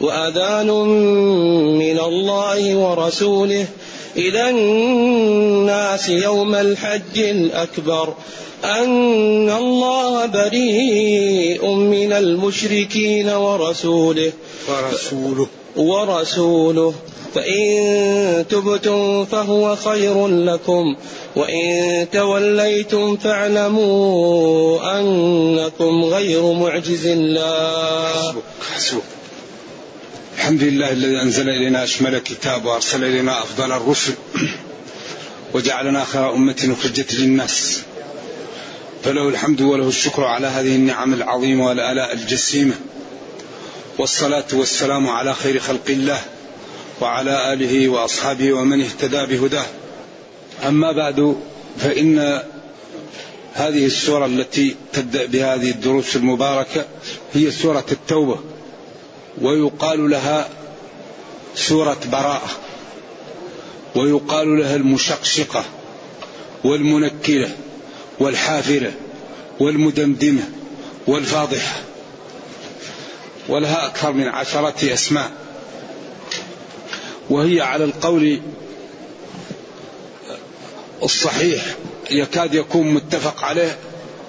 وأذان من الله ورسوله. إلى الناس يوم الحج الأكبر. أن الله بريء من المشركين ورسوله. ورسوله. ورسوله. فإن تبتم فهو خير لكم. وإن توليتم فاعلموا أنكم غير معجز الله. حسبك حسبك. الحمد لله الذي أنزل إلينا أشمل كتاب وأرسل إلينا أفضل الرسل وجعلنا خير أمة أخرجت للناس. فله الحمد وله الشكر على هذه النعم العظيمة والآلاء الجسيمة. والصلاة والسلام على خير خلق الله وعلى آله وأصحابه ومن اهتدى بهداه. أما بعد فإن هذه السورة التي تبدأ بهذه الدروس المباركة هي سورة التوبة. ويقال لها سورة براءة ويقال لها المشقشقة والمنكرة والحافرة والمدمدمة والفاضحة ولها أكثر من عشرة أسماء. وهي على القول الصحيح يكاد يكون متفق عليه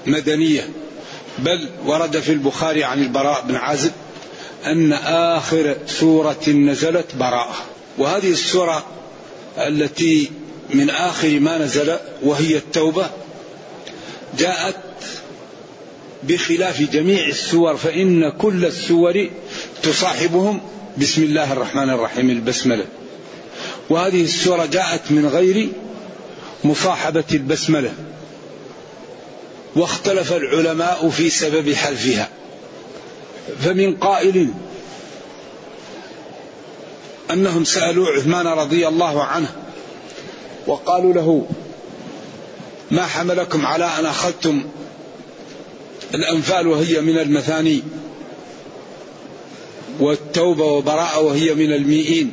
مدنية بل ورد في البخاري عن البراء بن عازب أن آخر سورة نزلت براءة. وهذه السورة التي من آخر ما نزل وهي التوبة جاءت بخلاف جميع السور فإن كل السور تصاحبهم بسم الله الرحمن الرحيم البسملة. وهذه السورة جاءت من غير مصاحبة البسملة. واختلف العلماء في سبب حذفها. فمن قائل أنهم سألوا عثمان رضي الله عنه وقالوا له ما حملكم على أن أخذتم الأنفال وهي من المثاني والتوبة وبراءه وهي من المئين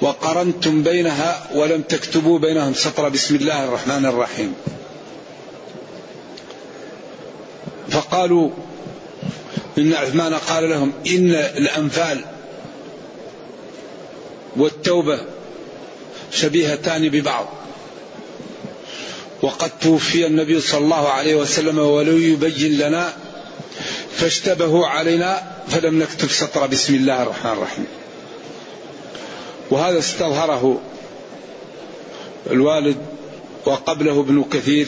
وقرنتم بينها ولم تكتبوا بينهم سطر بسم الله الرحمن الرحيم. فقالوا إن عثمان قال لهم إن الأنفال والتوبة شبيهتان ببعض. وقد توفي النبي صلى الله عليه وسلم ولو يبين لنا فاشتبهوا علينا فلم نكتب سطر بسم الله الرحمن الرحيم. وهذا استظهره الوالد وقبله ابن كثير.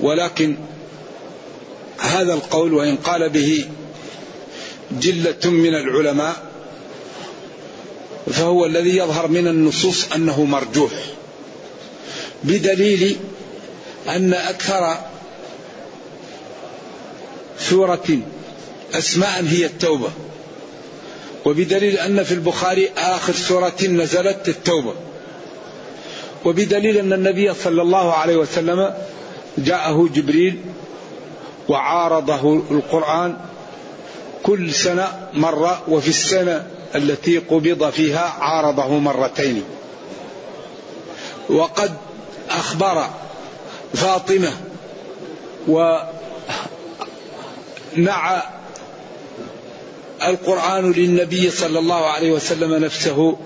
ولكن هذا القول وإن قال به جلة من العلماء فهو الذي يظهر من النصوص أنه مرجوح بدليل أن أكثر سورة أسماء هي التوبة وبدليل أن في البخاري آخر سورة نزلت التوبة وبدليل أن النبي صلى الله عليه وسلم جاءه جبريل وعارضه القرآن كل سنة مرة وفي السنة التي قبض فيها عارضه مرتين. وقد أخبر فاطمة ونعى القرآن للنبي صلى الله عليه وسلم نفسه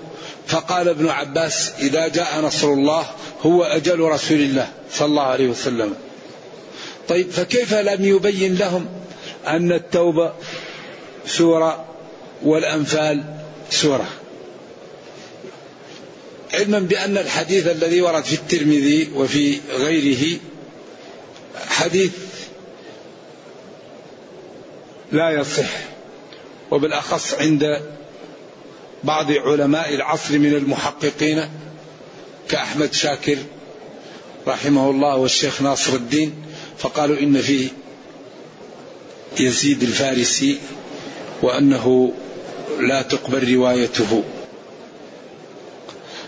فقال ابن عباس إذا جاء نصر الله هو أجل رسول الله صلى الله عليه وسلم. طيب فكيف لم يبين لهم أن التوبة سورة والأنفال سورة؟ علما بأن الحديث الذي ورد في الترمذي وفي غيره حديث لا يصح وبالأخص عند بعض علماء العصر من المحققين كأحمد شاكر رحمه الله والشيخ ناصر الدين. فقالوا إن فيه يزيد الفارسي وأنه لا تقبل روايته.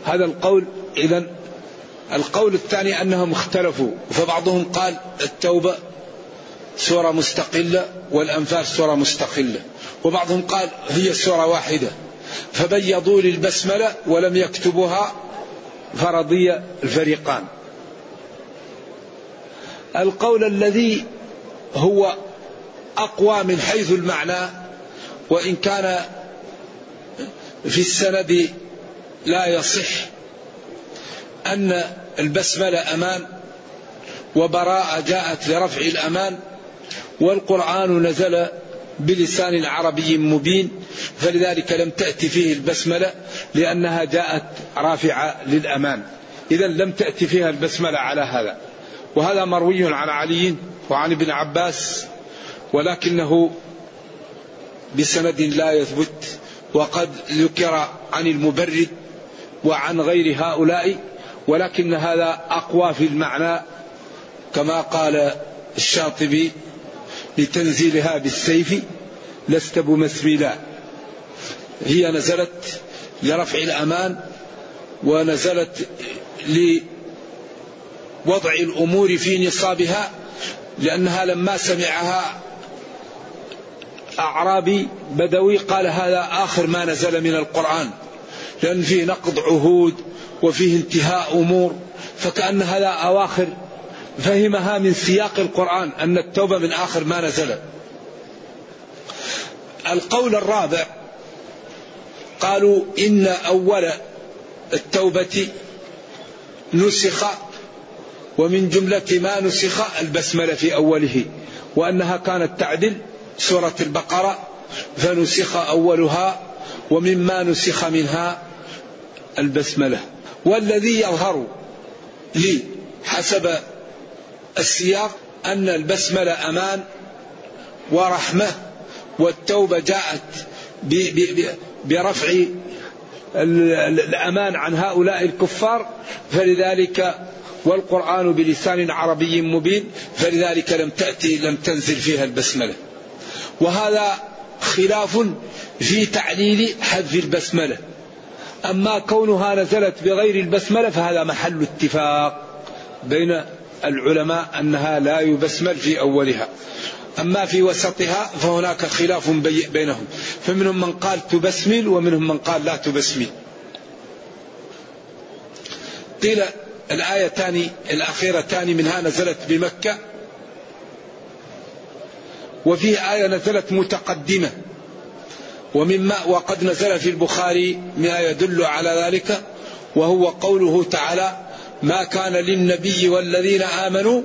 هذا القول إذا القول الثاني أنهم اختلفوا فبعضهم قال التوبة سورة مستقلة والأنفال سورة مستقلة وبعضهم قال هي سورة واحدة. فبيضوا للبسملة ولم يكتبوها فرضي الفريقان. القول الذي هو أقوى من حيث المعنى وإن كان في السند لا يصح أن البسملة أمان وبراءة جاءت لرفع الأمان والقرآن نزل بلسان عربي مبين فلذلك لم تأتي فيه البسملة لأنها جاءت رافعة للأمان. إذا لم تأتي فيها البسملة على هذا. وهذا مروي عن علي وعن ابن عباس ولكنه بسند لا يثبت وقد ذكر عن المبرد وعن غير هؤلاء ولكن هذا أقوى في المعنى كما قال الشاطبي لتنزيلها بالسيف لست بمثملا هي نزلت لرفع الأمان ونزلت لوضع الأمور في نصابها لأنها لما سمعها أعرابي بدوي قال هذا آخر ما نزل من القرآن لأن فيه نقض عهود وفيه انتهاء أمور فكأن هذا أواخر فهمها من سياق القرآن أن التوبة من آخر ما نزل. القول الرابع قالوا إن أول التوبة نسخ ومن جملة ما نسخ البسملة في أوله وأنها كانت تعدل سورة البقرة فنسخ أولها ومما نسخ منها البسملة والذي يظهر لي حسب السياق أن البسملة أمان ورحمة والتوبة جاءت برفع الأمان عن هؤلاء الكفار فلذلك والقرآن بلسان عربي مبين فلذلك لم تأتي لم تنزل فيها البسملة. وهذا خلاف في تعليل حذف البسملة. أما كونها نزلت بغير البسملة فهذا محل اتفاق بين العلماء أنها لا يبسمل في أولها. أما في وسطها فهناك خلاف بينهم. فمنهم من قال تبسمل ومنهم من قال لا تبسمل. قيل الآيتان الأخيرتان منها نزلت بمكة. وفيه آية نزلت متقدمة. ومما وقد نزل في البخاري ما يدل على ذلك وهو قوله تعالى ما كان للنبي والذين آمنوا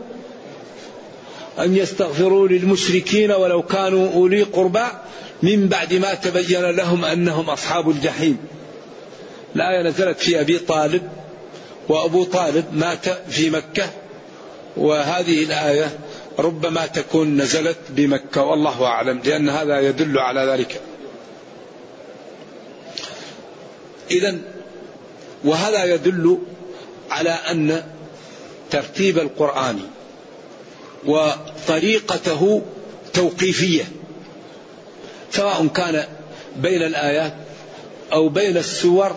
أن يستغفروا للمشركين ولو كانوا أولي قربى من بعد ما تبين لهم أنهم أصحاب الجحيم. الآية نزلت في أبي طالب. وأبو طالب مات في مكة وهذه الآية ربما تكون نزلت بمكة والله أعلم لأن هذا يدل على ذلك. إذا وهذا يدل على أن ترتيب القرآن وطريقته توقيفية سواء كان بين الآيات أو بين السور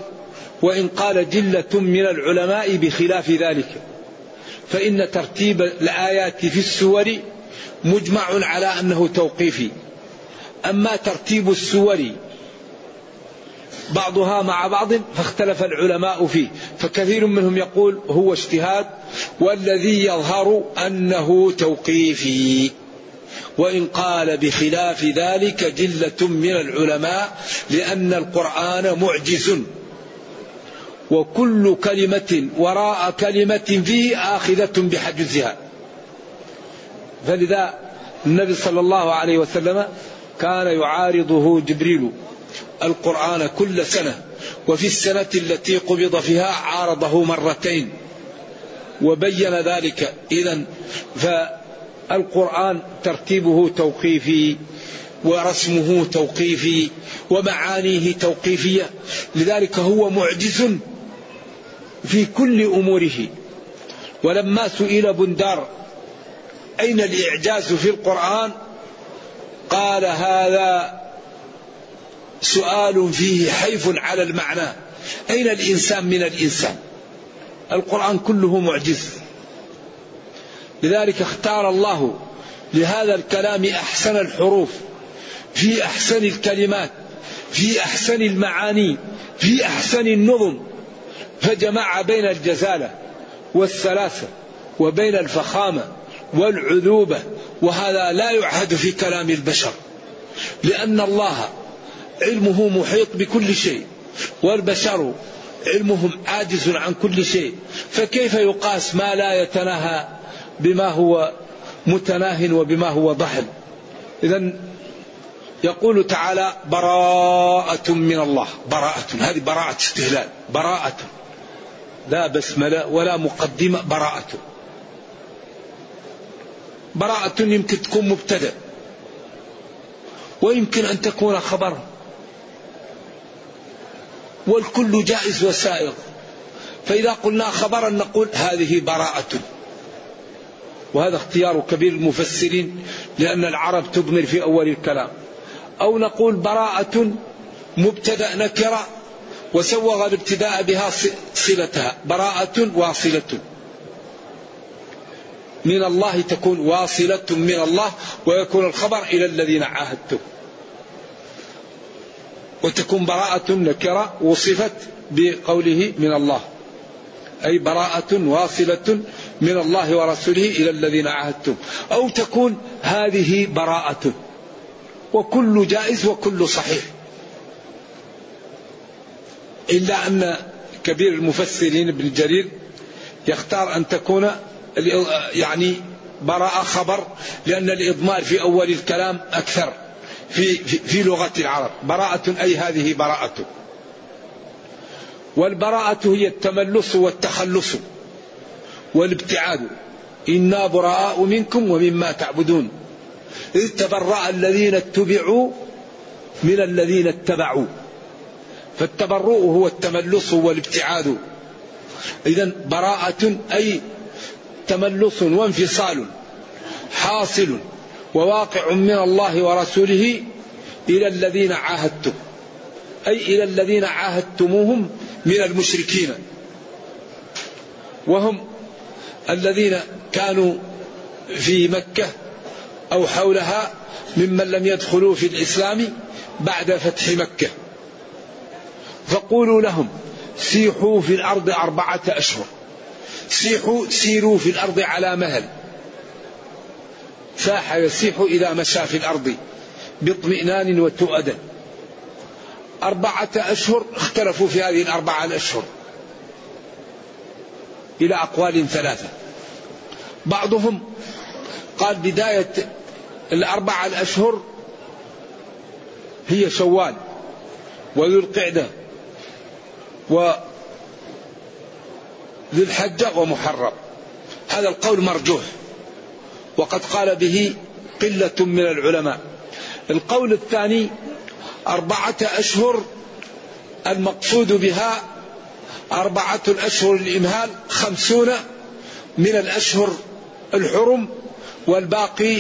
وإن قال جلة من العلماء بخلاف ذلك. فإن ترتيب الآيات في السور مجمع على أنه توقيفي. أما ترتيب السور بعضها مع بعض فاختلف العلماء فيه. فكثير منهم يقول هو اجتهاد والذي يظهر أنه توقيفي. وإن قال بخلاف ذلك جلة من العلماء لأن القرآن معجز. وكل كلمة وراء كلمة فيه آخذة بحجزها فلذا النبي صلى الله عليه وسلم كان يعارضه جبريل القرآن كل سنة وفي السنة التي قبض فيها عارضه مرتين وبين ذلك. إذا فالقرآن ترتيبه توقيفي ورسمه توقيفي ومعانيه توقيفية لذلك هو معجز في كل أموره. ولما سئل بندار أين الإعجاز في القرآن؟ قال هذا سؤال فيه حيف على المعنى. أين الإنسان من الإنسان؟ القرآن كله معجز. لذلك اختار الله لهذا الكلام أحسن الحروف في أحسن الكلمات في أحسن المعاني في أحسن النظم. فجمع بين الجزالة والسلاسة وبين الفخامة والعذوبة وهذا لا يعهد في كلام البشر لأن الله علمه محيط بكل شيء والبشر علمهم عاجز عن كل شيء فكيف يقاس ما لا يتناهى بما هو متناه وبما هو ضحل؟ إذا يقول تعالى براءة من الله براءة هذه براءة استهلال براءة. لا بسملة ولا مقدمة براءة. براءة يمكن تكون مبتدأ. ويمكن أن تكون خبر. والكل جائز وسائغ فإذا قلنا خبرا نقول هذه براءة. وهذا اختيار كبير المفسرين لأن العرب تضمر في أول الكلام. أو نقول براءة مبتدأ نكرة. وسوغ الابتداء بها صلتها براءة واصلة. من الله تكون واصلة من الله ويكون الخبر إلى الذين عاهدتم. وتكون براءة نكرة وصفت بقوله من الله. أي براءة واصلة من الله ورسوله إلى الذين عاهدتم. أو تكون هذه براءة. وكل جائز وكل صحيح. إلا أن كبير المفسرين ابن جرير يختار أن تكون يعني براءة خبر لأن الإضمار في أول الكلام أكثر في, في, في لغة العرب. براءة أي هذه براءة. والبراءة هي التملص والتخلص والابتعاد. إنا براء منكم ومما تعبدون. إذ تبرأ الذين اتبعوا من الذين اتبعوا. فالتبرؤ هو التملص والابتعاد. إذا براءة أي تملص وانفصال حاصل وواقع من الله ورسوله إلى الذين عاهدتم أي إلى الذين عاهدتموهم من المشركين. وهم الذين كانوا في مكة أو حولها ممن لم يدخلوا في الإسلام بعد فتح مكة. فقولوا لهم سيحوا في الأرض أربعة أشهر. سيحوا سيروا في الأرض على مهل. ساح يسيح إذا مشى في الأرض باطمئنان وتؤدى أربعة أشهر اختلفوا في هذه الأربعة الأشهر. إلى أقوال ثلاثة. بعضهم قال بداية الأربعة الأشهر هي شوال وذو القعدة. وذي الحجة ومحرم. هذا القول مرجوح. وقد قال به قلة من العلماء. القول الثاني أربعة أشهر المقصود بها أربعة الأشهر الإمهال خمسون من الأشهر الحرم والباقي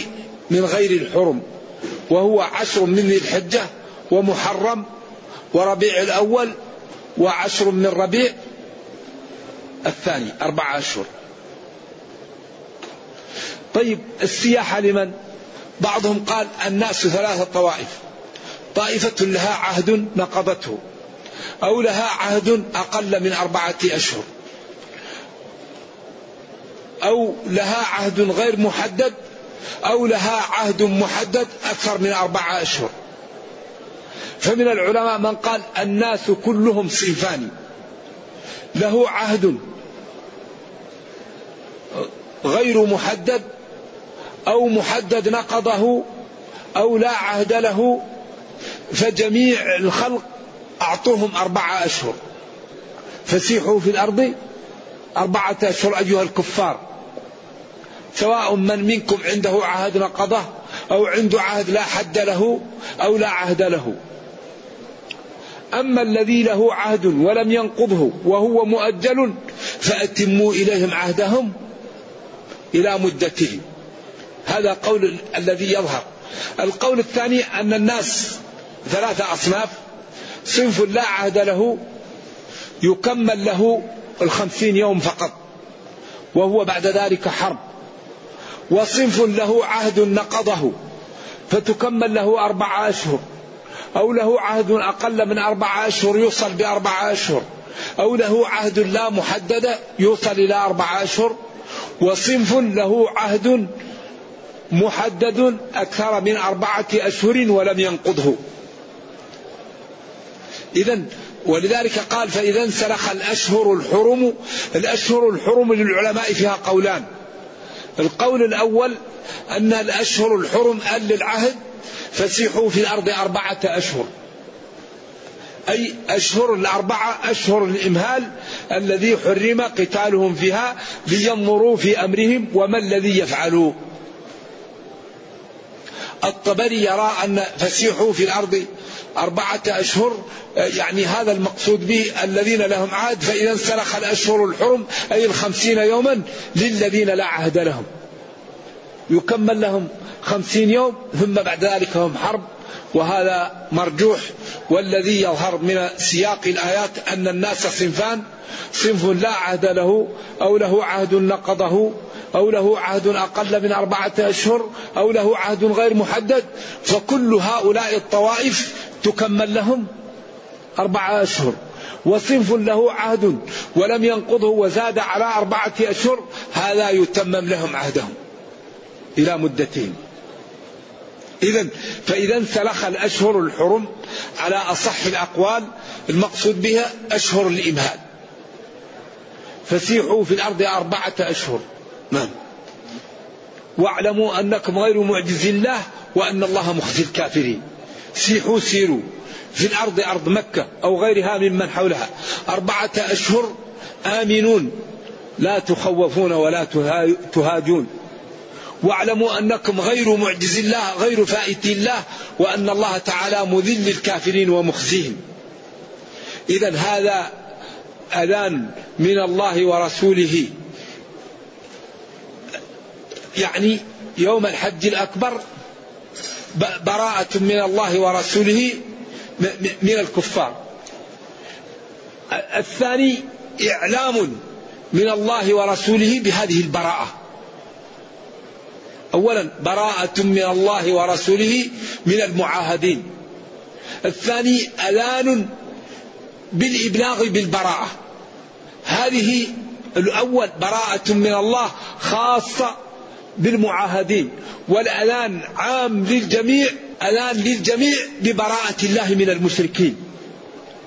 من غير الحرم. وهو عشر من ذي الحجة ومحرم. وربيع الأول وعشر من ربيع الثاني أربعة أشهر. طيب السياحة لمن؟ بعضهم قال الناس ثلاثة طوائف. طائفة لها عهد نقضته أو لها عهد أقل من أربعة أشهر. أو لها عهد غير محدد أو لها عهد محدد أكثر من أربعة أشهر. فمن العلماء من قال الناس كلهم صنفان له عهد غير محدد أو محدد نقضه أو لا عهد له فجميع الخلق أعطوهم أربعة أشهر. فسيحوا في الأرض أربعة أشهر أيها الكفار سواء من منكم عنده عهد نقضه أو عنده عهد لا حد له أو لا عهد له. أما الذي له عهد ولم ينقضه وهو مؤجل فأتموا إليهم عهدهم إلى مدته. هذا قول الذي يظهر. القول الثاني أن الناس ثلاثة أصناف صنف لا عهد له يكمل له الخمسين يوم فقط وهو بعد ذلك حرب. وصنف له عهد نقضه فتكمل له أربعة أشهر. أو له عهد أقل من أربعة أشهر يوصل بأربعة أشهر. أو له عهد لا محدد يوصل إلى أربعة أشهر. وصنف له عهد محدد أكثر من أربعة أشهر ولم ينقضه. إذا ولذلك قال فإذا انسلخ الأشهر الحرم الأشهر الحرم للعلماء فيها قولان. القول الأول أن الأشهر الحرم أل للعهد فسيحوا في الأرض أربعة أشهر. أي أشهر الأربعة أشهر الإمهال الذي حرم قتالهم فيها لينظروا في أمرهم وما الذي يفعلوا. الطبري يرى أن فسيحوا في الأرض أربعة أشهر يعني هذا المقصود به الذين لهم عهد فإذا انسلخ الأشهر الحرم أي الخمسين يوما للذين لا عهد لهم. يكمل لهم خمسين يوم ثم بعد ذلك هم حرب وهذا مرجوح. والذي يظهر من سياق الآيات أن الناس صنفان صنف لا عهد له أو له عهد نقضه أو له عهد أقل من أربعة أشهر أو له عهد غير محدد. فكل هؤلاء الطوائف تكمل لهم أربعة أشهر. وصنف له عهد ولم ينقضه وزاد على أربعة أشهر هذا يتمم لهم عهدهم. إلى مدتهم إذا فإذا انسلخ الأشهر الحرم على أصح الأقوال المقصود بها أشهر الإمهال. فسيحوا في الأرض أربعة أشهر. نعم. واعلموا أنكم غير معجز الله وأن الله مخزي الكافرين. سيحوا سيروا في الأرض أرض مكة أو غيرها ممن حولها. أربعة أشهر آمنون. لا تخوفون ولا تهاجون. واعلموا أنكم غير معجز الله غير فائت الله وأن الله تعالى مذل الكافرين ومخزيهم. إذا هذا أذان من الله ورسوله. يعني يوم الحج الأكبر براءة من الله ورسوله من الكفار. الثاني إعلام من الله ورسوله بهذه البراءة. أولا براءة من الله ورسوله من المعاهدين. الثاني أذان بالإبلاغ بالبراءة. هذه الأول براءة من الله خاصة بالمعاهدين. والأذان عام للجميع أذان للجميع ببراءة الله من المشركين.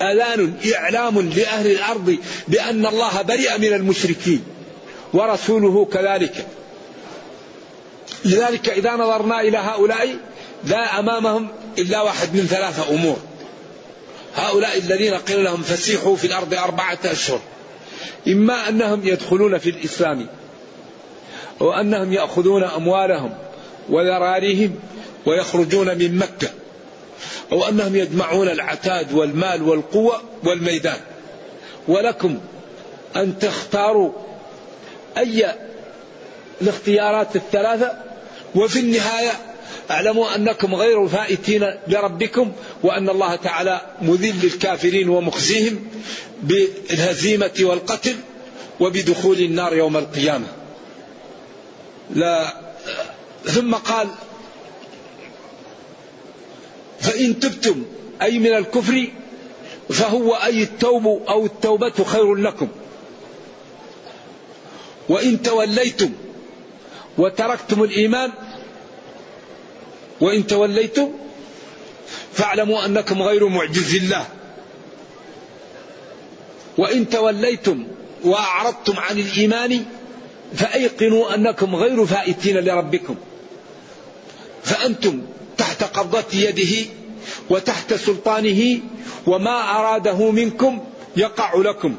أذان إعلام لأهل الأرض بأن الله برئ من المشركين. ورسوله كذلك. لذلك إذا نظرنا إلى هؤلاء لا أمامهم إلا واحد من ثلاثة أمور. هؤلاء الذين قيل لهم فسيحوا في الأرض أربعة أشهر. إما أنهم يدخلون في الإسلام وأنهم يأخذون أموالهم وذراريهم ويخرجون من مكة أو أنهم يجمعون العتاد والمال والقوة والميدان. ولكم أن تختاروا أي الاختيارات الثلاثة وفي النهاية اعلموا أنكم غير فائتين لربكم وأن الله تعالى مذل الكافرين ومخزيهم بالهزيمة والقتل وبدخول النار يوم القيامة. لا ثم قال فإن تبتم أي من الكفر فهو أي التوب أو التوبة خير لكم. وإن توليتم وتركتم الإيمان وإن توليتم فاعلموا أنكم غير معجز الله. وإن توليتم وأعرضتم عن الإيمان فأيقنوا أنكم غير فائتين لربكم. فأنتم تحت قبضة يده وتحت سلطانه وما أراده منكم يقع لكم.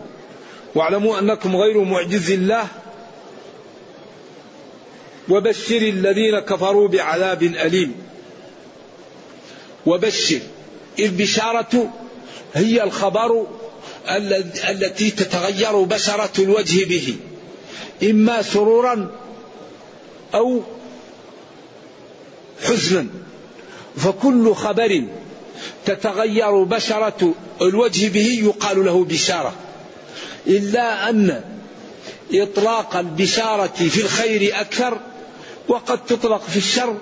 واعلموا أنكم غير معجز الله. وبشر الذين كفروا بعذاب أليم. وبشر. البشارة هي الخبر التي تتغير بشرة الوجه به. إما سرورا أو حزنا. فكل خبر تتغير بشرة الوجه به يقال له بشارة. إلا أن إطلاق البشارة في الخير أكثر وقد تطلق في الشر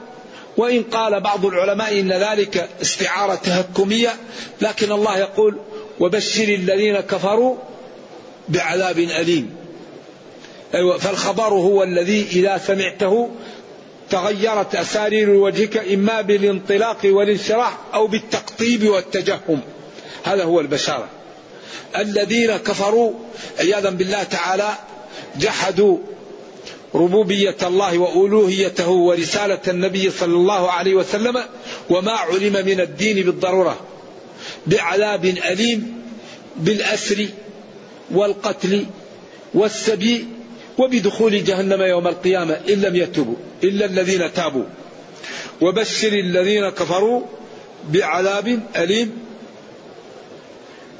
وإن قال بعض العلماء إن ذلك استعارة تهكمية لكن الله يقول وبشر الذين كفروا بعذاب أليم. أيوة فالخبر هو الذي إذا سمعته تغيرت أسارير وجهك إما بالانطلاق والانشراح أو بالتقطيب والتجهم. هذا هو البشارة. الذين كفروا عياذا بالله تعالى جحدوا ربوبية الله وألوهيته ورسالة النبي صلى الله عليه وسلم وما علم من الدين بالضرورة بعذاب أليم بالأسر والقتل والسبي وبدخول جهنم يوم القيامة إن لم يتوبوا إلا الذين تابوا. وبشر الذين كفروا بعذاب أليم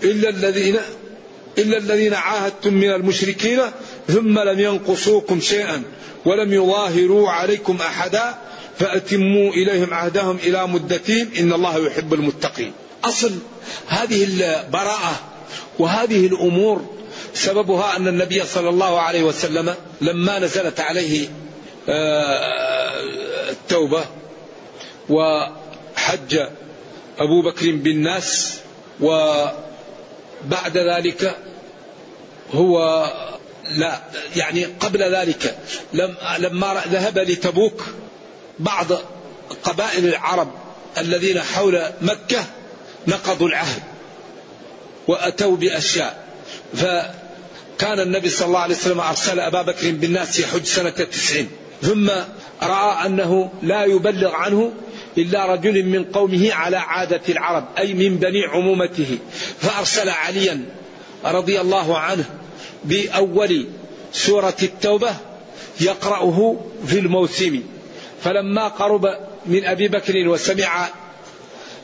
إلا الذين إلا الذين عاهدتم من المشركين ثم لم ينقصوكم شيئا ولم يظاهروا عليكم أحدا فأتموا إليهم عهدهم إلى مدتهم. إن الله يحب المتقين. أصل هذه البراءة وهذه الأمور سببها أن النبي صلى الله عليه وسلم لما نزلت عليه آه، التوبة وحج أبو بكر بالناس وبعد ذلك هو لا يعني قبل ذلك لما ذهب لتبوك بعض قبائل العرب الذين حول مكة نقضوا العهد وأتوا بأشياء. فكان النبي صلى الله عليه وسلم أرسل أبا بكر بالناس يحج سنة التسعين ثم رأى أنه لا يبلغ عنه إلا رجل من قومه على عادة العرب أي من بني عمومته. فأرسل عليا رضي الله عنه بأول سورة التوبة يقرأه في الموسم. فلما قرب من أبي بكر وسمع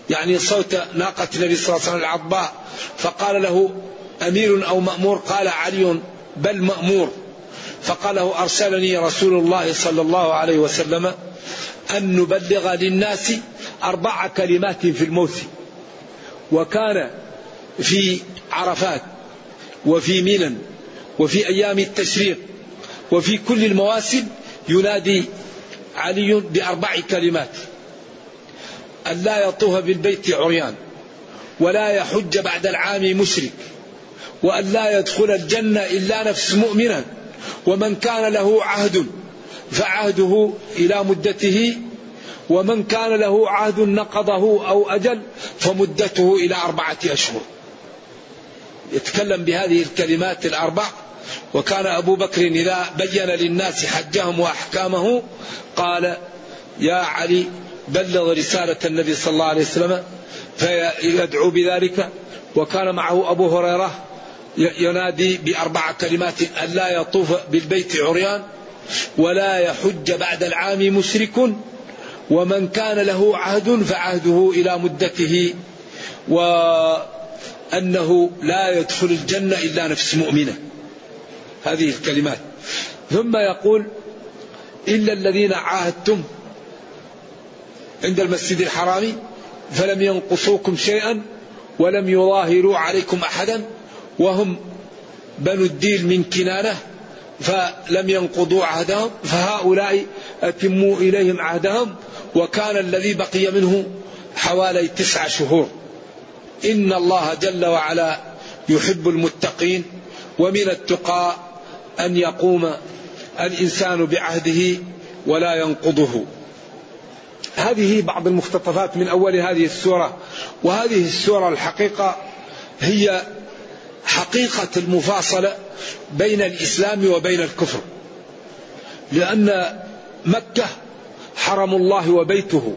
يعني صوت ناقة النبي صلى الله عليه وسلم العضباء فقال له أمير أو مأمور؟ قال علي بل مأمور. فقال له أرسلني رسول الله صلى الله عليه وسلم أن نبلغ للناس أربع كلمات في الموت وكان في عرفات وفي منى وفي أيام التشريق وفي كل المواسم ينادي علي بأربع كلمات. أن لا يطوف بالبيت عريان ولا يحج بعد العام مشرك وأن لا يدخل الجنة إلا نفس مؤمنا ومن كان له عهد فعهده إلى مدته ومن كان له عهد نقضه أو أجل فمدته إلى أربعة أشهر. يتكلم بهذه الكلمات الأربع وكان أبو بكر إذا بين للناس حجهم وأحكامه قال يا علي بلغ رسالة النبي صلى الله عليه وسلم فيدعو بذلك. وكان معه أبو هريرة ينادي بأربع كلمات أن لا يطوف بالبيت عريان ولا يحج بعد العام مشرك ومن كان له عهد فعهده إلى مدته وأنه لا يدخل الجنة إلا نفس مؤمنة. هذه الكلمات. ثم يقول إلا الذين عاهدتم عند المسجد الحرام فلم ينقصوكم شيئا ولم يظاهروا عليكم أحدا وهم بنو الديل من كنانة فلم ينقضوا عهدهم فهؤلاء أتموا إليهم عهدهم وكان الذي بقي منه حوالي تسع شهور. إن الله جل وعلا يحب المتقين ومن التقى أن يقوم الإنسان بعهده ولا ينقضه. هذه بعض المقتطفات من أول هذه السورة وهذه السورة الحقيقة هي حقيقة المفاصلة بين الإسلام وبين الكفر. لأن مكة حرم الله وبيته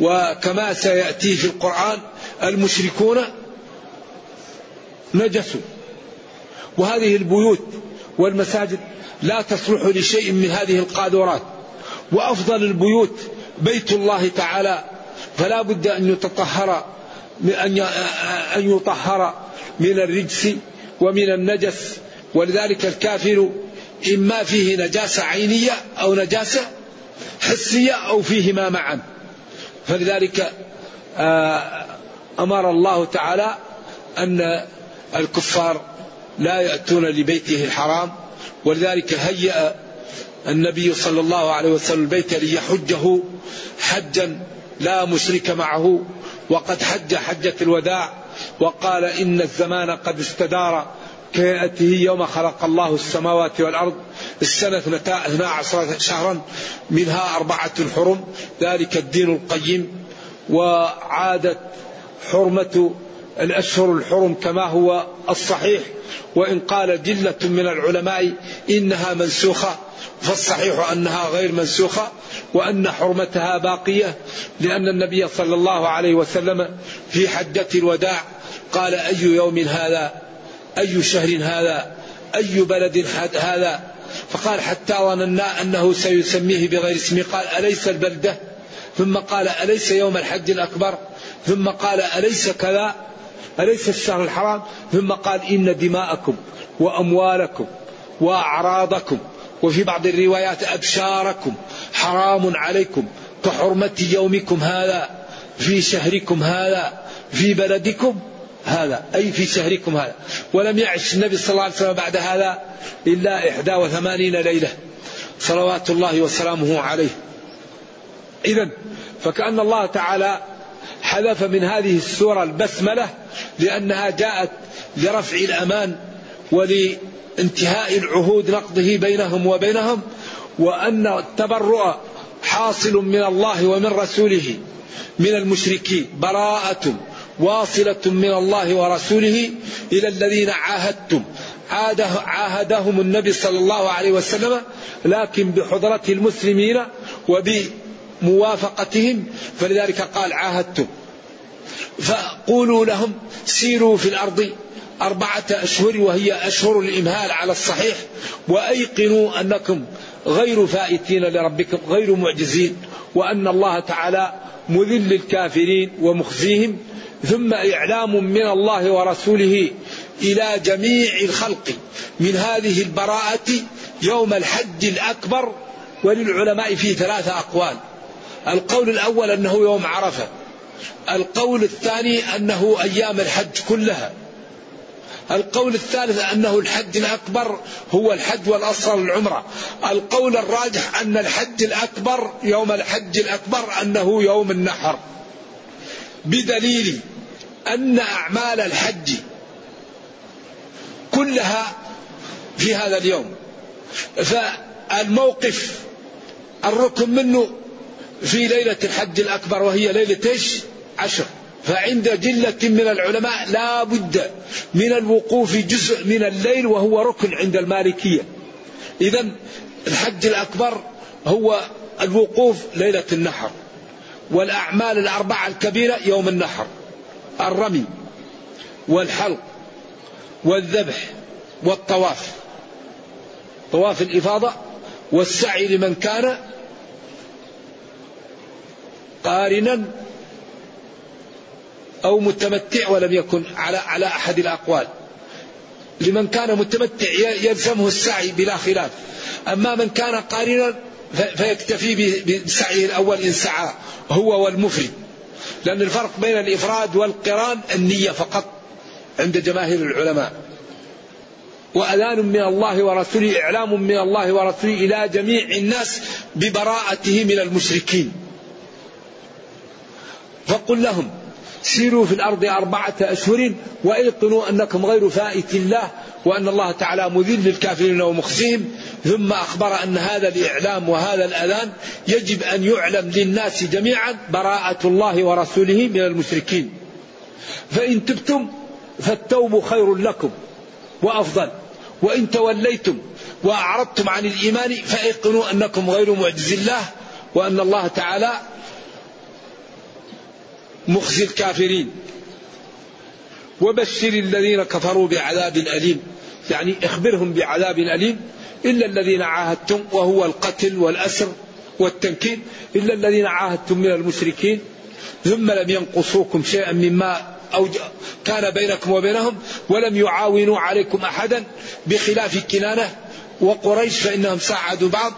وكما سيأتي في القرآن المشركون نجسوا. وهذه البيوت والمساجد لا تصلح لشيء من هذه القاذورات وأفضل البيوت بيت الله تعالى. فلا بد أن يتطهر أن يطهر من الرجس ومن النجس. ولذلك الكافر إما فيه نجاسة عينية أو نجاسة حسية أو فيهما معا. فلذلك آه أمر الله تعالى أن الكفار لا يأتون لبيته الحرام ولذلك هيأ النبي صلى الله عليه وسلم البيت ليحجه حجا لا مشرك معه وقد حج حجة الوداع وقال إن الزمان قد استدار كيأته يوم خلق الله السماوات والأرض السنة اثنا عشرة شهرا منها أربعة حرم ذلك الدين القيم وعادت حرمة الأشهر الحرم كما هو الصحيح وإن قال جلة من العلماء إنها منسوخة فالصحيح أنها غير منسوخة وأن حرمتها باقية لأن النبي صلى الله عليه وسلم في حجة الوداع قال أي يوم هذا؟ أي شهر هذا؟ أي بلد هذا؟ فقال حتى ظننا أنه سيسميه بغير اسمه قال أليس البلدة؟ ثم قال أليس يوم الحج الأكبر؟ ثم قال أليس كذا؟ أليس الشهر الحرام؟ ثم قال إن دماءكم وأموالكم وأعراضكم وفي بعض الروايات أبشاركم حرام عليكم كحرمة يومكم هذا في شهركم هذا في بلدكم هذا أي في شهركم هذا. ولم يعش النبي صلى الله عليه وسلم بعد هذا إلا إحدى وثمانين ليلة. صلوات الله وسلامه عليه. إذا فكأن الله تعالى حذف من هذه السورة البسملة لأنها جاءت لرفع الأمان ولانتهاء العهود نقضه بينهم وبينهم وأن التبرؤ حاصل من الله ومن رسوله من المشركين براءة واصلة من الله ورسوله إلى الذين عاهدتم. عاهدهم النبي صلى الله عليه وسلم لكن بحضرة المسلمين وبموافقتهم فلذلك قال عاهدتم. فقولوا لهم سيروا في الأرض أربعة أشهر وهي أشهر الإمهال على الصحيح وأيقنوا أنكم غير فائتين لربكم غير معجزين وأن الله تعالى مذل الكافرين ومخزيهم ثم إعلام من الله ورسوله إلى جميع الخلق من هذه البراءة يوم الحج الأكبر وللعلماء فيه ثلاثة أقوال. القول الأول أنه يوم عرفة. القول الثاني أنه أيام الحج كلها. القول الثالث أنه الحج الأكبر هو الحج والأصغر العمرة. القول الراجح أن الحج الأكبر يوم الحج الأكبر أنه يوم النحر. بدليل أن أعمال الحج كلها في هذا اليوم. فالموقف الركن منه في ليلة الحج الأكبر وهي ليلة إيش؟ عشر. فعند جلة من العلماء لا بد من الوقوف جزء من الليل وهو ركن عند المالكية. إذا الحج الأكبر هو الوقوف ليلة النحر والأعمال الأربعة الكبيرة يوم النحر. الرمي والحلق والذبح والطواف. طواف الإفاضة والسعي لمن كان قارنا أو متمتع ولم يكن على على أحد الأقوال. لمن كان متمتع يلزمه السعي بلا خلاف. أما من كان قارنا فيكتفي بسعيه الأول إن سعى هو والمفرد. لأن الفرق بين الإفراد والقران النية فقط عند جماهير العلماء. وأذان من الله ورسوله إعلام من الله ورسوله إلى جميع الناس ببراءته من المشركين. فقل لهم سيروا في الأرض أربعة أشهر وأيقنوا أنكم غير فائت الله وأن الله تعالى مذل للكافرين ومخزيهم. ثم أخبر أن هذا الإعلام وهذا الأذان يجب أن يعلم للناس جميعا براءة الله ورسوله من المشركين. فإن تبتم فالتوب خير لكم وأفضل وإن توليتم وأعرضتم عن الإيمان فأيقنوا أنكم غير معجز الله وأن الله تعالى مخزي الكافرين. وبشر الذين كفروا بعذاب أليم. يعني اخبرهم بعذاب أليم. إلا الذين عاهدتم وهو القتل والأسر والتنكيل. إلا الذين عاهدتم من المشركين. ثم لم ينقصوكم شيئا مما أو كان بينكم وبينهم. ولم يعاونوا عليكم أحدا بخلاف كنانة. وقريش فإنهم ساعدوا بعض.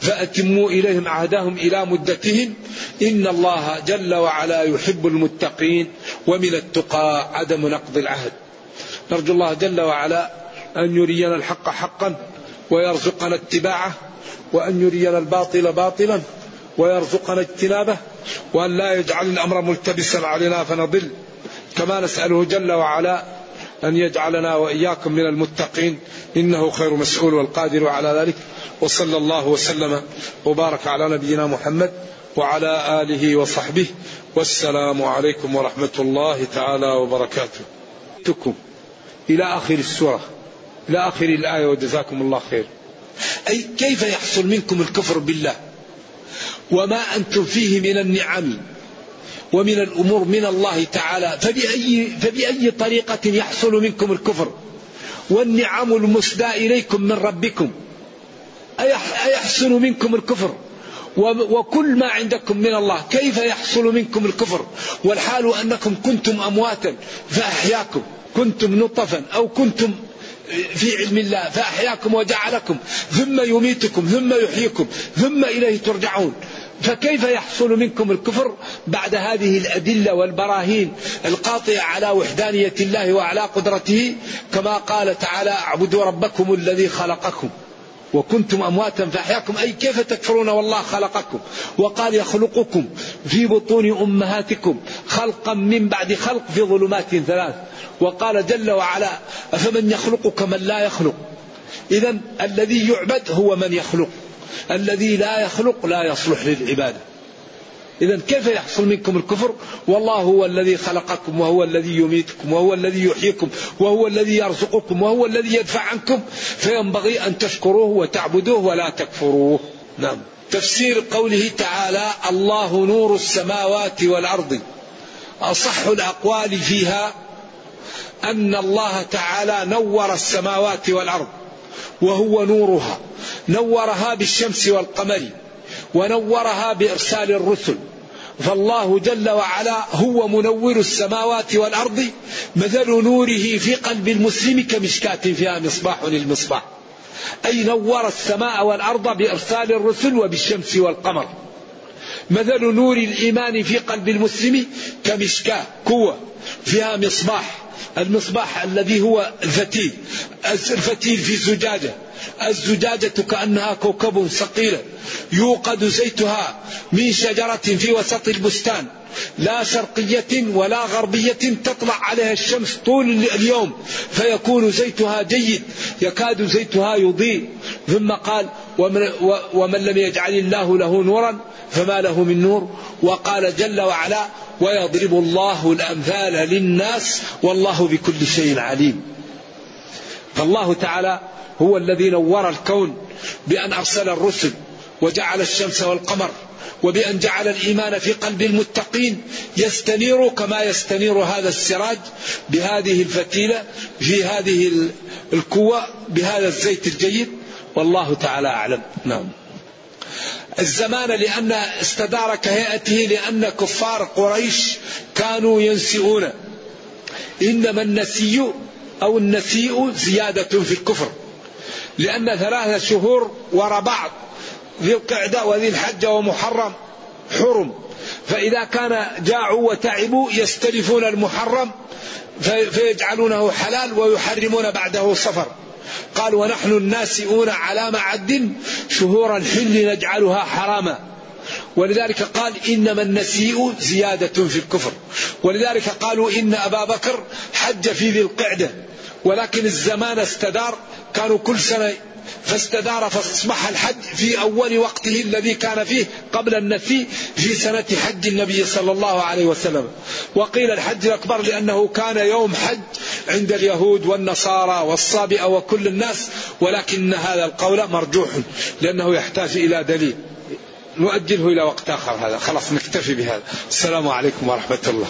فأتموا إليهم عهدهم إلى مدتهم. إن الله جل وعلا يحب المتقين ومن التقى عدم نقض العهد. نرجو الله جل وعلا أن يرينا الحق حقا ويرزقنا اتباعه وأن يرينا الباطل باطلا ويرزقنا اجتنابه وأن لا يجعل الأمر ملتبسا علينا فنضل. كما نسأله جل وعلا أن يجعلنا وإياكم من المتقين. إنه خير مسؤول والقادر على ذلك. وصلى الله وسلم وبارك على نبينا محمد وعلى آله وصحبه. والسلام عليكم ورحمة الله تعالى وبركاته. تكم إلى آخر السورة إلى آخر الآية وجزاكم الله خير. أي كيف يحصل منكم الكفر بالله؟ وما أنتم فيه من النعم؟ ومن الأمور من الله تعالى. فبأي, فبأي طريقة يحصل منكم الكفر؟ والنعم المسدى إليكم من ربكم. أيحصل منكم الكفر؟ وكل ما عندكم من الله. كيف يحصل منكم الكفر؟ والحال أنكم كنتم أمواتا فأحياكم. كنتم نطفا أو كنتم في علم الله فأحياكم وجعلكم. ثم يميتكم ثم يحييكم ثم إليه ترجعون. فكيف يحصل منكم الكفر بعد هذه الأدلة والبراهين القاطعة على وحدانية الله وعلى قدرته؟ كما قال تعالى اعبدوا ربكم الذي خلقكم وكنتم أمواتا فأحياكم. أي كيف تكفرون والله خلقكم؟ وقال يخلقكم في بطون أمهاتكم خلقا من بعد خلق في ظلمات ثلاث. وقال جل وعلا أفمن يخلق كمن لا يخلق؟ إذا الذي يعبد هو من يخلق. الذي لا يخلق لا يصلح للعباده إذا كيف يحصل منكم الكفر؟ والله هو الذي خلقكم وهو الذي يميتكم وهو الذي يحييكم وهو الذي يرزقكم وهو الذي يدفع عنكم. فينبغي أن تشكروه وتعبدوه ولا تكفروه. نعم. تفسير قوله تعالى الله نور السماوات والأرض أصح الأقوال فيها أن الله تعالى نور السماوات والأرض. وهو نورها. نورها بالشمس والقمر ونورها بإرسال الرسل. فالله جل وعلا هو منور السماوات والأرض مثل نوره في قلب المسلم كمشكاة فيها مصباح للمصباح. أي نور السماء والأرض بإرسال الرسل وبالشمس والقمر. مثل نور الإيمان في قلب المسلم كمشكاة قوة فيها مصباح. المصباح الذي هو الفتيل الفتيل في زجاجة. الزجاجة كأنها كوكب ثقيلة يوقد زيتها من شجرة في وسط البستان. لا شرقية ولا غربية تطلع عليها الشمس طول اليوم فيكون زيتها جيد يكاد زيتها يضيء. ثم قال ومن, ومن لم يجعل الله له نورا فما له من نور وقال جل وعلا ويضرب الله الأمثال للناس والله بكل شيء عليم فالله تعالى هو الذي نور الكون بأن أرسل الرسل وجعل الشمس والقمر وبأن جعل الإيمان في قلب المتقين يستنير كما يستنير هذا السراج بهذه الفتيلة في هذه القوة بهذا الزيت الجيد. والله تعالى أعلم. نعم. الزمان لأن استدار كهيئته لأن كفار قريش كانوا ينسئون. إنما النسي أو النسيء زيادة في الكفر. لأن ثلاثة شهور وراء بعض ذي القعدة وذي الحجة ومحرم حرم. فإذا كان جاعوا وتعبوا يستلفون المحرم فيجعلونه حلال ويحرمون بعده صفر. قال ونحن الناسئون على معد شهور الحل نجعلها حراما. ولذلك قال إنما النسيء زيادة في الكفر. ولذلك قالوا إن أبا بكر حج في ذي القعدة. ولكن الزمان استدار. كانوا كل سنة فاستدار فاصبح الحج في أول وقته الذي كان فيه قبل النفي في سنة حج النبي صلى الله عليه وسلم. وقيل الحج الأكبر لأنه كان يوم حج عند اليهود والنصارى والصابئة وكل الناس ولكن هذا القول مرجوح لأنه يحتاج إلى دليل. نؤجله إلى وقت آخر هذا. خلاص نكتفي بهذا. السلام عليكم ورحمة الله.